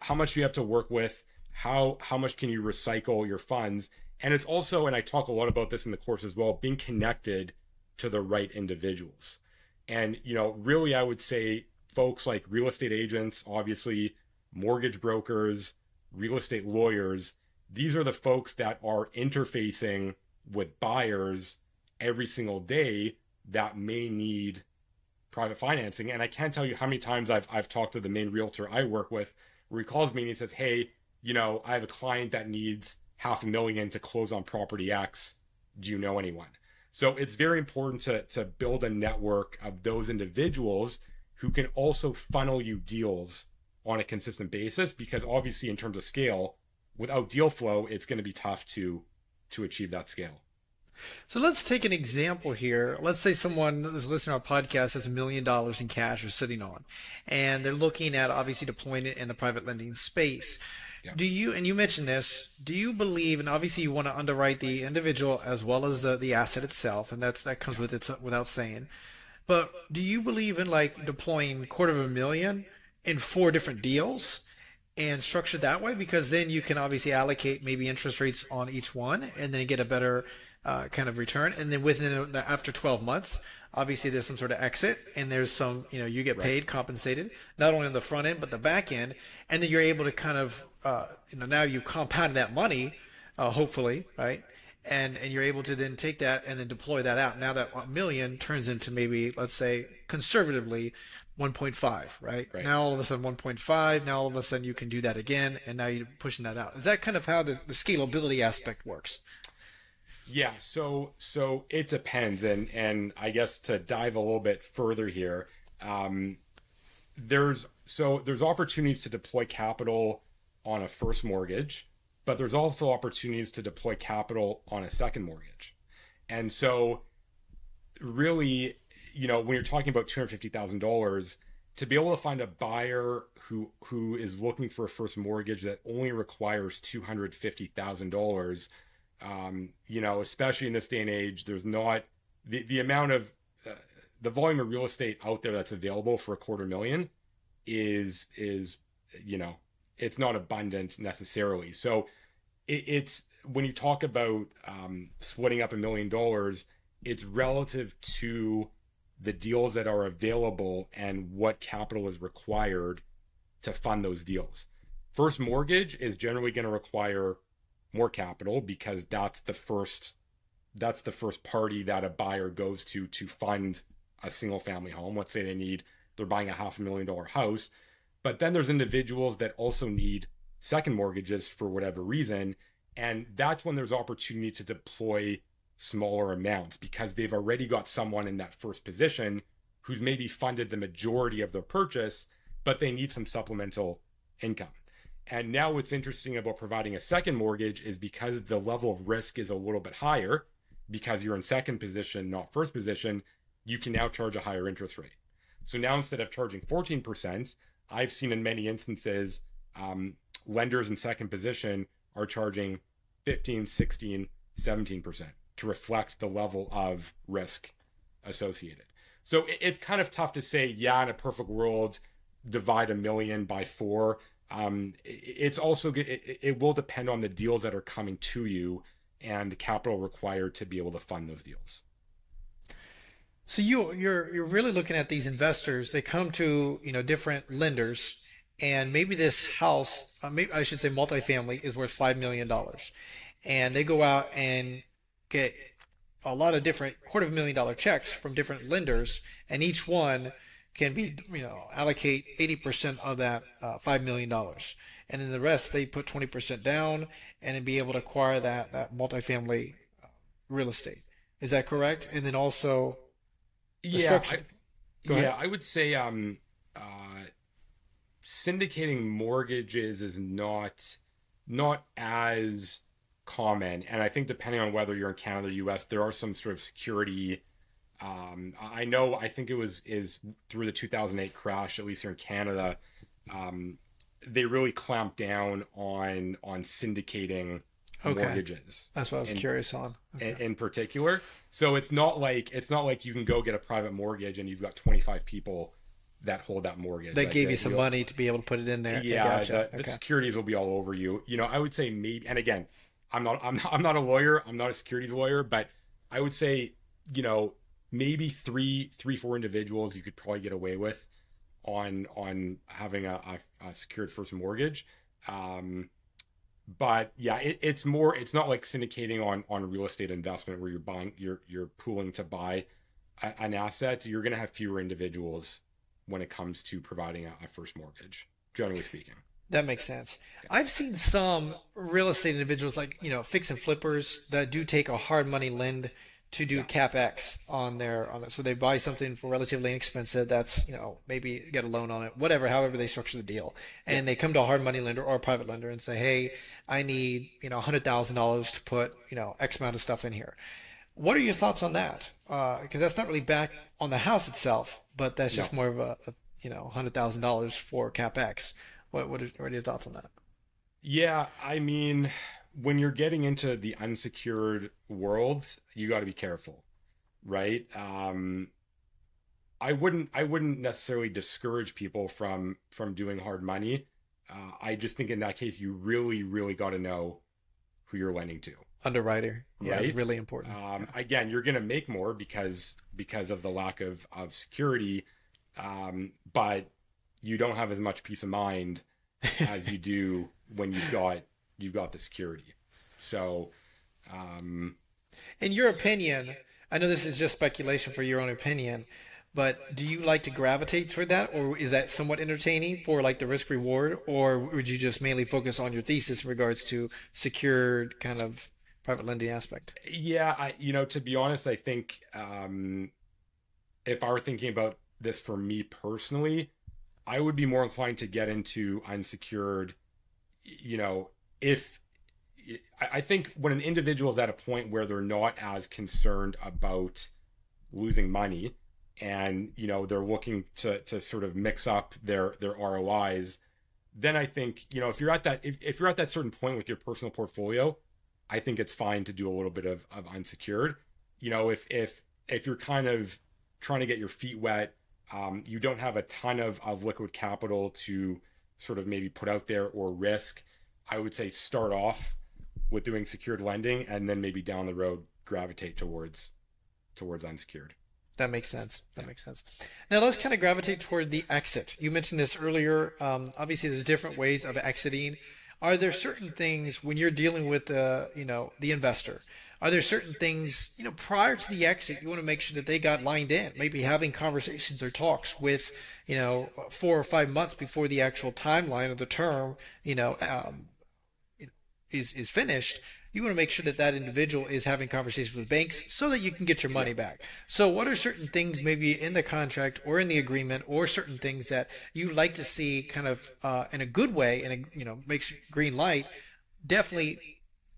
Speaker 1: how much you have to work with how how much can you recycle your funds and it's also and i talk a lot about this in the course as well being connected to the right individuals and you know really i would say folks like real estate agents obviously mortgage brokers real estate lawyers these are the folks that are interfacing with buyers every single day that may need private financing. And I can't tell you how many times I've I've talked to the main realtor I work with where he calls me and he says, Hey, you know, I have a client that needs half a million to close on property X. Do you know anyone? So it's very important to to build a network of those individuals who can also funnel you deals on a consistent basis because obviously in terms of scale, without deal flow, it's going to be tough to to achieve that scale.
Speaker 2: So let's take an example here. Let's say someone is listening to our podcast has a million dollars in cash or sitting on, and they're looking at obviously deploying it in the private lending space. Yeah. Do you and you mentioned this? Do you believe and obviously you want to underwrite the individual as well as the the asset itself, and that's that comes with it without saying. But do you believe in like deploying quarter of a million in four different deals? and structure that way because then you can obviously allocate maybe interest rates on each one and then get a better uh, kind of return. And then within after 12 months, obviously there's some sort of exit and there's some, you know, you get paid, right. compensated, not only on the front end, but the back end. And then you're able to kind of, uh, you know, now you compound that money, uh, hopefully, right? And, and you're able to then take that and then deploy that out. Now that million turns into maybe, let's say, conservatively 1.5, right? right? Now all of a sudden 1.5. Now all of a sudden you can do that again, and now you're pushing that out. Is that kind of how the, the scalability aspect works?
Speaker 1: Yeah, so so it depends, and and I guess to dive a little bit further here, um, there's so there's opportunities to deploy capital on a first mortgage, but there's also opportunities to deploy capital on a second mortgage, and so really, you know, when you're talking about two hundred fifty thousand dollars, to be able to find a buyer who who is looking for a first mortgage that only requires two hundred fifty thousand dollars um, you know, especially in this day and age, there's not the, the amount of uh, the volume of real estate out there that's available for a quarter million is is you know it's not abundant necessarily. So it, it's when you talk about um, splitting up a million dollars, it's relative to the deals that are available and what capital is required to fund those deals. First mortgage is generally going to require more capital because that's the first that's the first party that a buyer goes to to fund a single family home. Let's say they need they're buying a half a million dollar house, but then there's individuals that also need second mortgages for whatever reason, and that's when there's opportunity to deploy smaller amounts because they've already got someone in that first position who's maybe funded the majority of their purchase, but they need some supplemental income. And now what's interesting about providing a second mortgage is because the level of risk is a little bit higher, because you're in second position, not first position, you can now charge a higher interest rate. So now instead of charging 14%, I've seen in many instances um, lenders in second position are charging 15, 16, 17% to reflect the level of risk associated. So it's kind of tough to say, yeah, in a perfect world, divide a million by four um, it's also it, it will depend on the deals that are coming to you and the capital required to be able to fund those deals.
Speaker 2: So you you're you're really looking at these investors. They come to you know different lenders, and maybe this house, uh, maybe I should say multifamily, is worth five million dollars, and they go out and get a lot of different quarter of a million dollar checks from different lenders, and each one can be, you know, allocate 80% of that uh, $5 million. And then the rest, they put 20% down and then be able to acquire that, that multifamily uh, real estate. Is that correct? And then also,
Speaker 1: yeah, I, yeah, I would say, um, uh, syndicating mortgages is not, not as common. And I think depending on whether you're in Canada or US, there are some sort of security um, I know, I think it was is through the 2008 crash, at least here in Canada, um, they really clamped down on on syndicating okay. mortgages.
Speaker 2: That's what I was in, curious on.
Speaker 1: Okay. In, in, particular, so it's not like it's not like you can go get a private mortgage and you've got 25 people that hold that mortgage.
Speaker 2: They gave you some money to be able to put it in there.
Speaker 1: Yeah, gotcha. the, okay. the securities will be all over you. You know, I would say maybe, and again, I'm not, I'm not, I'm not a lawyer. I'm not a securities lawyer, but I would say, you know, maybe three, three, four individuals you could probably get away with on on having a, a, a secured first mortgage. Um, but yeah, it, it's more. It's not like syndicating on on real estate investment where you're buying, you're you're pooling to buy a, an asset. You're going to have fewer individuals when it comes to providing a, a first mortgage, generally speaking.
Speaker 2: That makes sense. I've seen some real estate individuals, like you know, fix and flippers, that do take a hard money lend to do capex on their on it. So they buy something for relatively inexpensive. That's you know maybe get a loan on it, whatever. However they structure the deal, and they come to a hard money lender or a private lender and say, hey, I need you know hundred thousand dollars to put you know X amount of stuff in here. What are your thoughts on that? Because uh, that's not really back on the house itself, but that's just no. more of a, a you know hundred thousand dollars for capex. What what are, what are your thoughts on that?
Speaker 1: Yeah, I mean, when you're getting into the unsecured world, you got to be careful, right? Um, I wouldn't I wouldn't necessarily discourage people from from doing hard money. Uh, I just think in that case, you really really got to know who you're lending to.
Speaker 2: Underwriter, yeah, right? it's really important.
Speaker 1: Um, again, you're going to make more because because of the lack of of security, um, but you don't have as much peace of mind as you do when you've got you've got the security. So, um,
Speaker 2: in your opinion, I know this is just speculation for your own opinion, but do you like to gravitate toward that, or is that somewhat entertaining for like the risk reward, or would you just mainly focus on your thesis in regards to secured kind of private lending aspect?
Speaker 1: Yeah, I you know to be honest, I think um, if I were thinking about this for me personally, I would be more inclined to get into unsecured, you know, if I think when an individual is at a point where they're not as concerned about losing money and you know they're looking to to sort of mix up their their ROIs then I think you know if you're at that if, if you're at that certain point with your personal portfolio I think it's fine to do a little bit of, of unsecured. You know if if if you're kind of trying to get your feet wet um, you don't have a ton of, of liquid capital to sort of maybe put out there or risk, I would say start off with doing secured lending and then maybe down the road gravitate towards towards unsecured.
Speaker 2: That makes sense. That makes sense. Now let's kind of gravitate toward the exit. You mentioned this earlier. Um, obviously, there's different ways of exiting. Are there certain things when you're dealing with the, you know, the investor? Are there certain things, you know, prior to the exit, you want to make sure that they got lined in, maybe having conversations or talks with, you know, four or five months before the actual timeline of the term, you know, um, is, is finished, you want to make sure that that individual is having conversations with banks so that you can get your money back. So, what are certain things maybe in the contract or in the agreement, or certain things that you like to see kind of uh, in a good way, and you know makes green light? Definitely,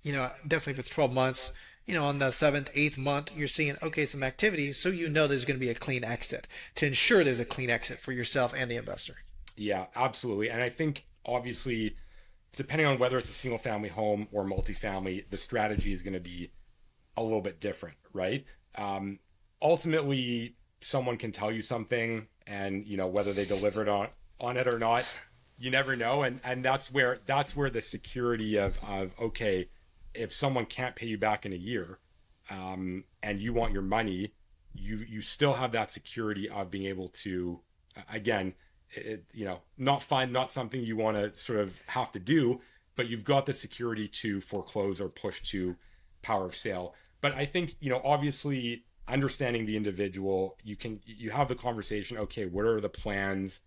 Speaker 2: you know, definitely if it's 12 months, you know, on the seventh, eighth month, you're seeing, okay, some activity. So you know there's going to be a clean exit to ensure there's a clean exit for yourself and the investor.
Speaker 1: Yeah, absolutely. And I think obviously, depending on whether it's a single family home or multifamily, the strategy is going to be a little bit different, right? Um, ultimately, someone can tell you something, and you know whether they delivered on on it or not, you never know. And and that's where that's where the security of of okay, if someone can't pay you back in a year um, and you want your money, you you still have that security of being able to, again, it, you know, not find not something you want to sort of have to do, but you've got the security to foreclose or push to power of sale. But I think you know, obviously, understanding the individual, you can you have the conversation. Okay, what are the plans?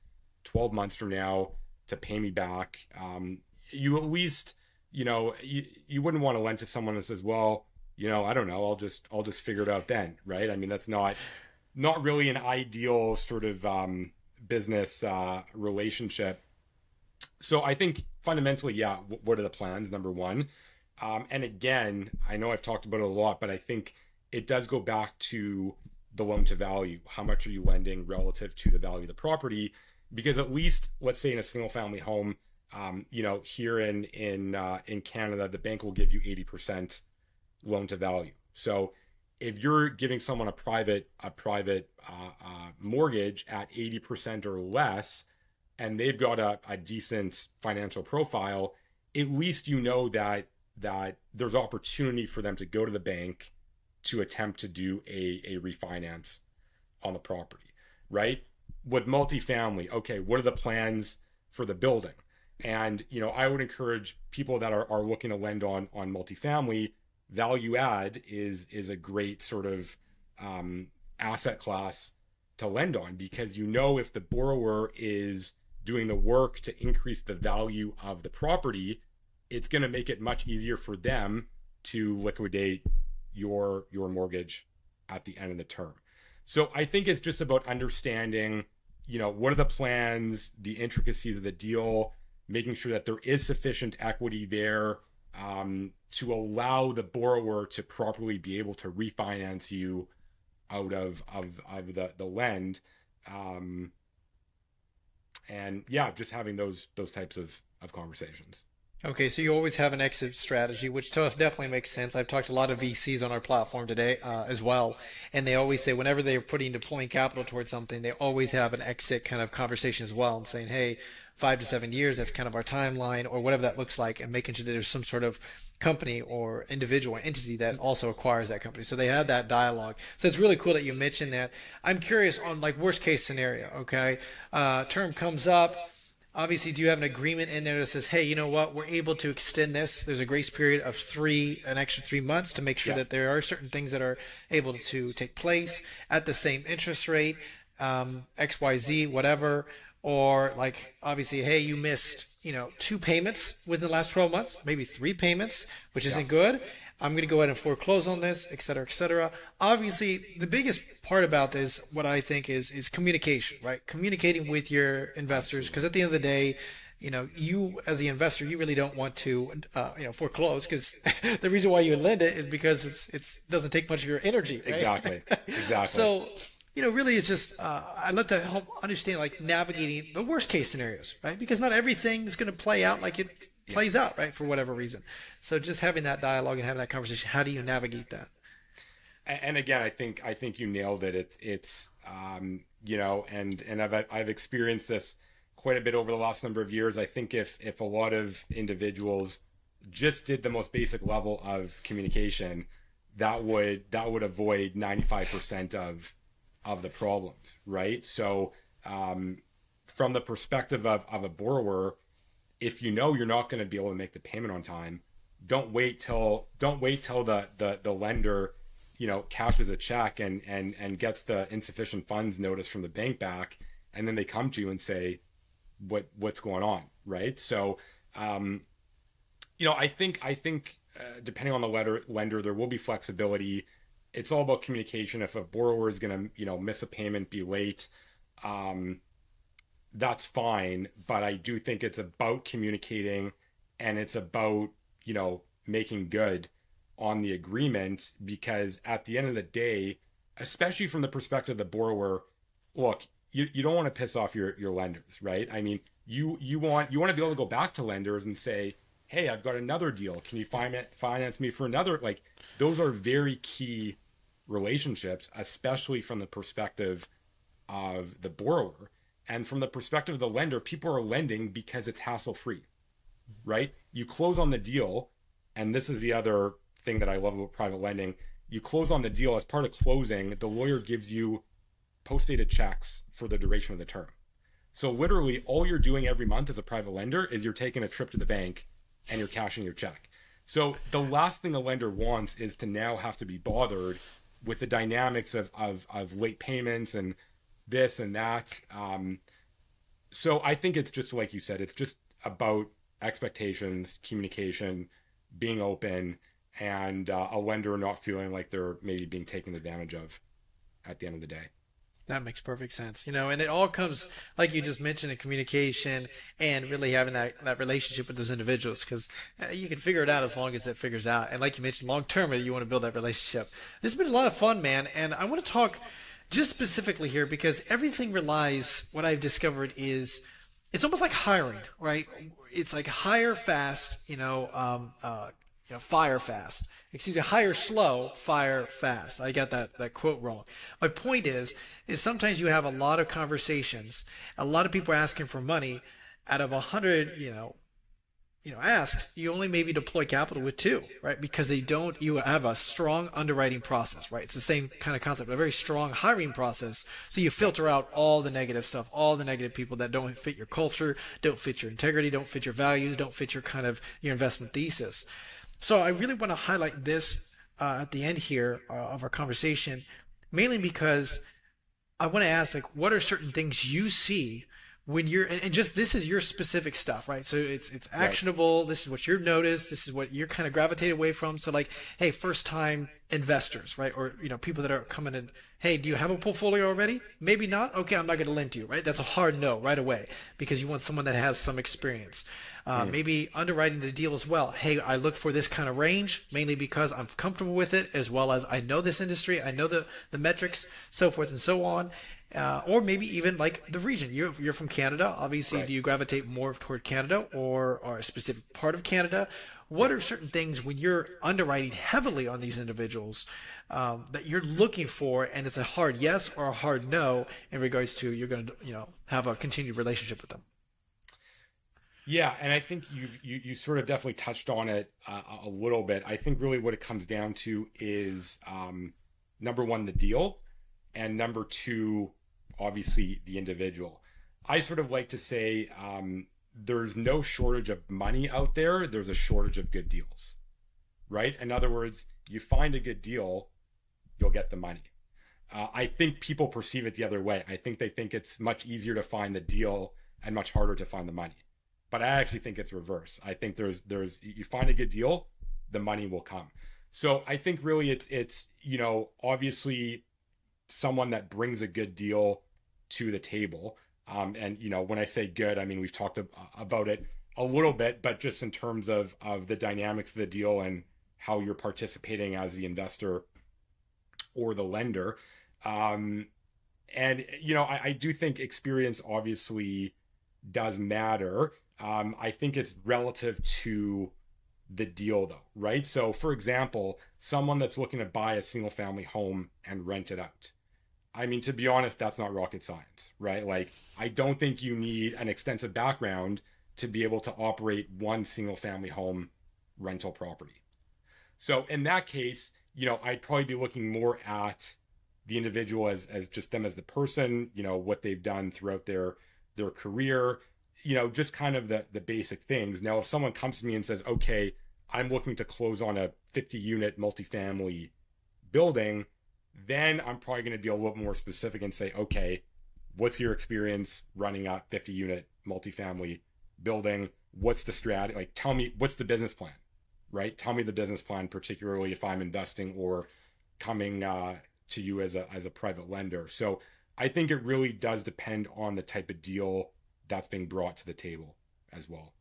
Speaker 1: Twelve months from now to pay me back. Um, you at least you know, you, you wouldn't want to lend to someone that says, well, you know, I don't know, I'll just, I'll just figure it out then. Right. I mean, that's not, not really an ideal sort of, um, business, uh, relationship. So I think fundamentally, yeah. what are the plans? Number one. Um, and again, I know I've talked about it a lot, but I think it does go back to the loan to value. How much are you lending relative to the value of the property? Because at least, let's say in a single family home, um, you know, here in in uh, in Canada, the bank will give you eighty percent loan to value. So if you're giving someone a private a private uh, uh, mortgage at eighty percent or less, and they've got a, a decent financial profile, at least you know that that there's opportunity for them to go to the bank to attempt to do a, a refinance on the property, right? With multifamily, okay, what are the plans for the building? And you know, I would encourage people that are, are looking to lend on on multifamily value add is is a great sort of um, asset class to lend on because you know if the borrower is doing the work to increase the value of the property, it's going to make it much easier for them to liquidate your your mortgage at the end of the term. So I think it's just about understanding, you know, what are the plans, the intricacies of the deal, making sure that there is sufficient equity there um, to allow the borrower to properly be able to refinance you out of of, of the the lend. Um, and yeah, just having those those types of of conversations.
Speaker 2: Okay, so you always have an exit strategy, which definitely makes sense. I've talked to a lot of VCs on our platform today uh, as well, and they always say whenever they're putting deploying capital towards something, they always have an exit kind of conversation as well, and saying, "Hey, five to seven years, that's kind of our timeline, or whatever that looks like," and making sure that there's some sort of company or individual entity that also acquires that company. So they have that dialogue. So it's really cool that you mentioned that. I'm curious on like worst case scenario. Okay, uh, term comes up obviously do you have an agreement in there that says hey you know what we're able to extend this there's a grace period of three an extra three months to make sure yeah. that there are certain things that are able to take place at the same interest rate um, xyz whatever or like obviously hey you missed you know two payments within the last 12 months maybe three payments which isn't yeah. good I'm going to go ahead and foreclose on this, et cetera, et cetera. Obviously, the biggest part about this, what I think is, is communication, right? Communicating with your investors, because at the end of the day, you know, you as the investor, you really don't want to, uh, you know, foreclose because the reason why you lend it is because it's it's doesn't take much of your energy.
Speaker 1: Right? Exactly. Exactly.
Speaker 2: so, you know, really, it's just uh, I love to help understand like navigating the worst case scenarios, right? Because not everything is going to play out like it plays out, right, for whatever reason. So just having that dialogue and having that conversation, how do you navigate that?
Speaker 1: And again, I think I think you nailed it. It's it's um, you know, and and I've I've experienced this quite a bit over the last number of years. I think if if a lot of individuals just did the most basic level of communication, that would that would avoid ninety five percent of of the problems, right? So um, from the perspective of, of a borrower, if you know you're not going to be able to make the payment on time, don't wait till don't wait till the the, the lender you know cashes a check and and and gets the insufficient funds notice from the bank back and then they come to you and say what what's going on right so um you know i think i think uh, depending on the letter, lender there will be flexibility it's all about communication if a borrower is going to you know miss a payment be late um that's fine. But I do think it's about communicating and it's about, you know, making good on the agreement because at the end of the day, especially from the perspective of the borrower, look, you, you don't want to piss off your, your lenders, right? I mean, you you want you want to be able to go back to lenders and say, hey, I've got another deal. Can you finance me for another? Like those are very key relationships, especially from the perspective of the borrower. And from the perspective of the lender, people are lending because it's hassle free, right? You close on the deal, and this is the other thing that I love about private lending. You close on the deal as part of closing, the lawyer gives you post dated checks for the duration of the term. So literally, all you're doing every month as a private lender is you're taking a trip to the bank and you're cashing your check. So the last thing a lender wants is to now have to be bothered with the dynamics of, of, of late payments and this and that. Um, so I think it's just like you said, it's just about expectations, communication, being open, and uh, a lender not feeling like they're maybe being taken advantage of at the end of the day.
Speaker 2: That makes perfect sense. You know, and it all comes, like you just mentioned, in communication and really having that, that relationship with those individuals because uh, you can figure it out as long as it figures out. And like you mentioned, long term, you want to build that relationship. This has been a lot of fun, man. And I want to talk just specifically here because everything relies what i've discovered is it's almost like hiring right it's like hire fast you know um, uh, you know fire fast excuse me hire slow fire fast i got that that quote wrong my point is is sometimes you have a lot of conversations a lot of people asking for money out of a hundred you know you know asks, you only maybe deploy capital with two, right? Because they don't. You have a strong underwriting process, right? It's the same kind of concept, a very strong hiring process. So you filter out all the negative stuff, all the negative people that don't fit your culture, don't fit your integrity, don't fit your values, don't fit your kind of your investment thesis. So I really want to highlight this uh, at the end here uh, of our conversation, mainly because I want to ask, like, what are certain things you see when you're and just this is your specific stuff right? So it's it's actionable right. this is what you've noticed this is what you're kind of gravitated away from. So like hey first time investors right? Or you know people that are coming in hey do you have a portfolio already? Maybe not? Okay i'm not going to lend to you right? That's a hard no right away because you want someone that has some experience uh, mm. maybe underwriting the deal as well hey i look for this kind of range mainly because i'm comfortable with it as well as i know this industry i know the the metrics so forth and so on uh, or maybe even like the region. You're, you're from Canada. Obviously, right. do you gravitate more toward Canada or, or a specific part of Canada? What are certain things when you're underwriting heavily on these individuals um, that you're looking for, and it's a hard yes or a hard no in regards to you're going to you know have a continued relationship with them?
Speaker 1: Yeah, and I think you've you, you sort of definitely touched on it uh, a little bit. I think really what it comes down to is um, number one, the deal, and number two, obviously the individual. I sort of like to say um, there's no shortage of money out there. There's a shortage of good deals, right? In other words, you find a good deal, you'll get the money. Uh, I think people perceive it the other way. I think they think it's much easier to find the deal and much harder to find the money. But I actually think it's reverse. I think there's there's you find a good deal, the money will come. So I think really it's it's you know obviously someone that brings a good deal to the table. Um, and you know, when I say good, I mean we've talked about it a little bit, but just in terms of of the dynamics of the deal and how you're participating as the investor or the lender. Um, and you know, I, I, do think experience obviously does matter. Um, I think it's relative to the deal though, right? So for example, someone that's looking to buy a single family home and rent it out. I mean, to be honest, that's not rocket science, right? Like, I don't think you need an extensive background to be able to operate one single family home rental property. So, in that case, you know, I'd probably be looking more at the individual as, as just them as the person, you know, what they've done throughout their their career, you know, just kind of the, the basic things. Now, if someone comes to me and says, okay, I'm looking to close on a 50 unit multifamily building, then I'm probably going to be a little more specific and say, okay, what's your experience running a 50 unit multifamily building? What's the strategy? Like, tell me, what's the business plan, right? Tell me the business plan, particularly if I'm investing or coming uh, to you as a, as a private lender. So I think it really does depend on the type of deal that's being brought to the table as well.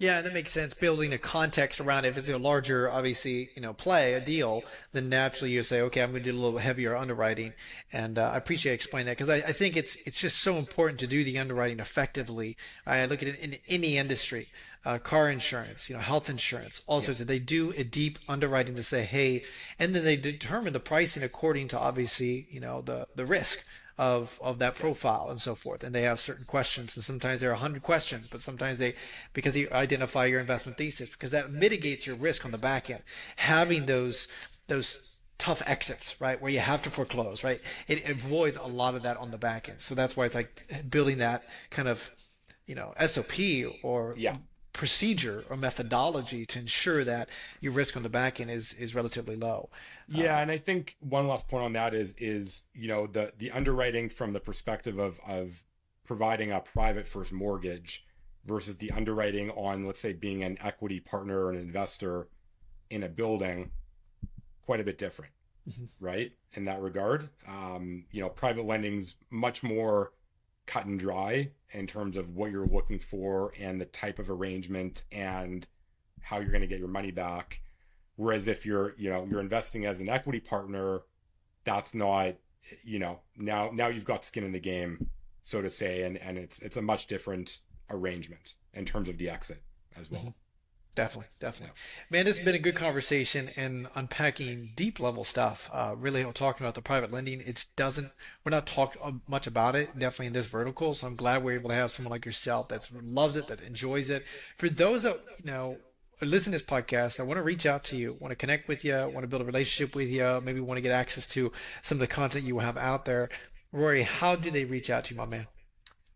Speaker 2: Yeah, that makes sense. Building a context around it. If it's a larger, obviously, you know, play, a deal, then naturally you say, okay, I'm going to do a little heavier underwriting. And uh, I appreciate explaining that because I, I, think it's it's just so important to do the underwriting effectively. I look at it in any industry, uh, car insurance, you know, health insurance, all sorts of. They do a deep underwriting to say, hey, and then they determine the pricing according to obviously, you know, the the risk of of that profile and so forth. And they have certain questions and sometimes there are 100 questions but sometimes they because you identify your investment thesis because that mitigates your risk on the back end. Having those those tough exits right where you have to foreclose right it avoids a lot of that on the back end. So that's why it's like building that kind of you know sop or
Speaker 1: yeah
Speaker 2: procedure or methodology to ensure that your risk on the back end is is relatively low.
Speaker 1: Yeah, um, and I think one last point on that is is you know the the underwriting from the perspective of of providing a private first mortgage versus the underwriting on let's say being an equity partner or an investor in a building quite a bit different mm-hmm. right in that regard um, you know private lending's much more cut and dry in terms of what you're looking for and the type of arrangement and how you're going to get your money back whereas if you're you know you're investing as an equity partner that's not you know now now you've got skin in the game so to say and and it's it's a much different arrangement in terms of the exit as well mm-hmm.
Speaker 2: Definitely, definitely. Man, this has been a good conversation and unpacking deep level stuff. Uh, really talking about the private lending. It doesn't, we're not talked much about it, definitely in this vertical. So I'm glad we're able to have someone like yourself that loves it, that enjoys it. For those that, you know, listen to this podcast, I want to reach out to you, want to connect with you, want to build a relationship with you, maybe want to get access to some of the content you have out there. Rory, how do they reach out to you, my man?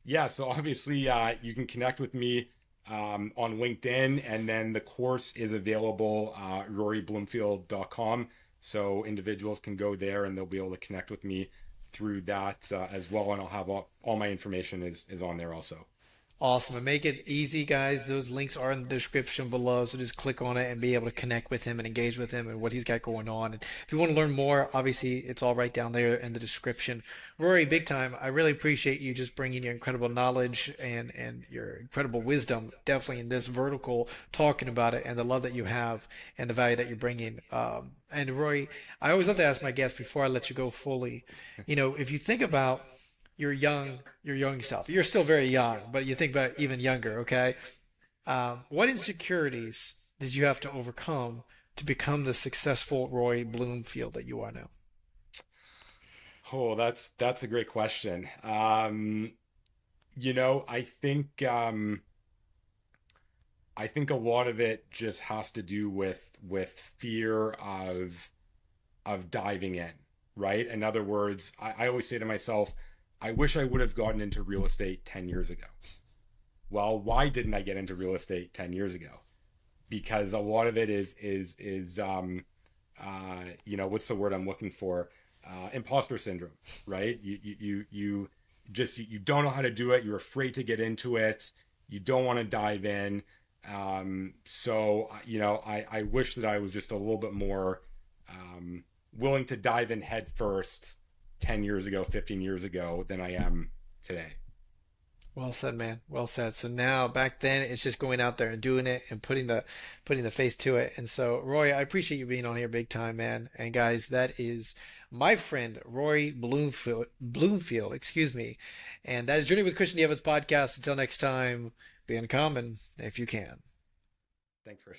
Speaker 1: Yeah, so obviously uh, you can connect with me um, on LinkedIn, and then the course is available uh, rorybloomfield.com. So individuals can go there and they'll be able to connect with me through that uh, as well. And I'll have all, all my information is, is on there also.
Speaker 2: Awesome. And make it easy, guys. Those links are in the description below. So just click on it and be able to connect with him and engage with him and what he's got going on. And if you want to learn more, obviously it's all right down there in the description. Rory, big time. I really appreciate you just bringing your incredible knowledge and, and your incredible wisdom, definitely in this vertical, talking about it and the love that you have and the value that you're bringing. Um, and Rory, I always love to ask my guests before I let you go fully, you know, if you think about your young your young self. You're still very young, but you think about even younger. Okay, um, what insecurities did you have to overcome to become the successful Roy Bloomfield that you are now?
Speaker 1: Oh, that's that's a great question. Um, you know, I think um, I think a lot of it just has to do with with fear of of diving in, right? In other words, I, I always say to myself, I wish I would have gotten into real estate 10 years ago. Well, why didn't I get into real estate 10 years ago? Because a lot of it is, is, is, um, uh, you know, what's the word I'm looking for? Uh, imposter syndrome, right? You, you, you, you just, you don't know how to do it. You're afraid to get into it. You don't want to dive in. Um, so, you know, I, I wish that I was just a little bit more, um, willing to dive in head first 10 years ago, 15 years ago than I am today.
Speaker 2: Well said, man. Well said. So now back then it's just going out there and doing it and putting the putting the face to it. And so Roy, I appreciate you being on here big time, man. And guys, that is my friend Roy Bloomfield Bloomfield, excuse me. And that is Journey with Christian Evans podcast. Until next time, be uncommon if you can.
Speaker 1: Thanks for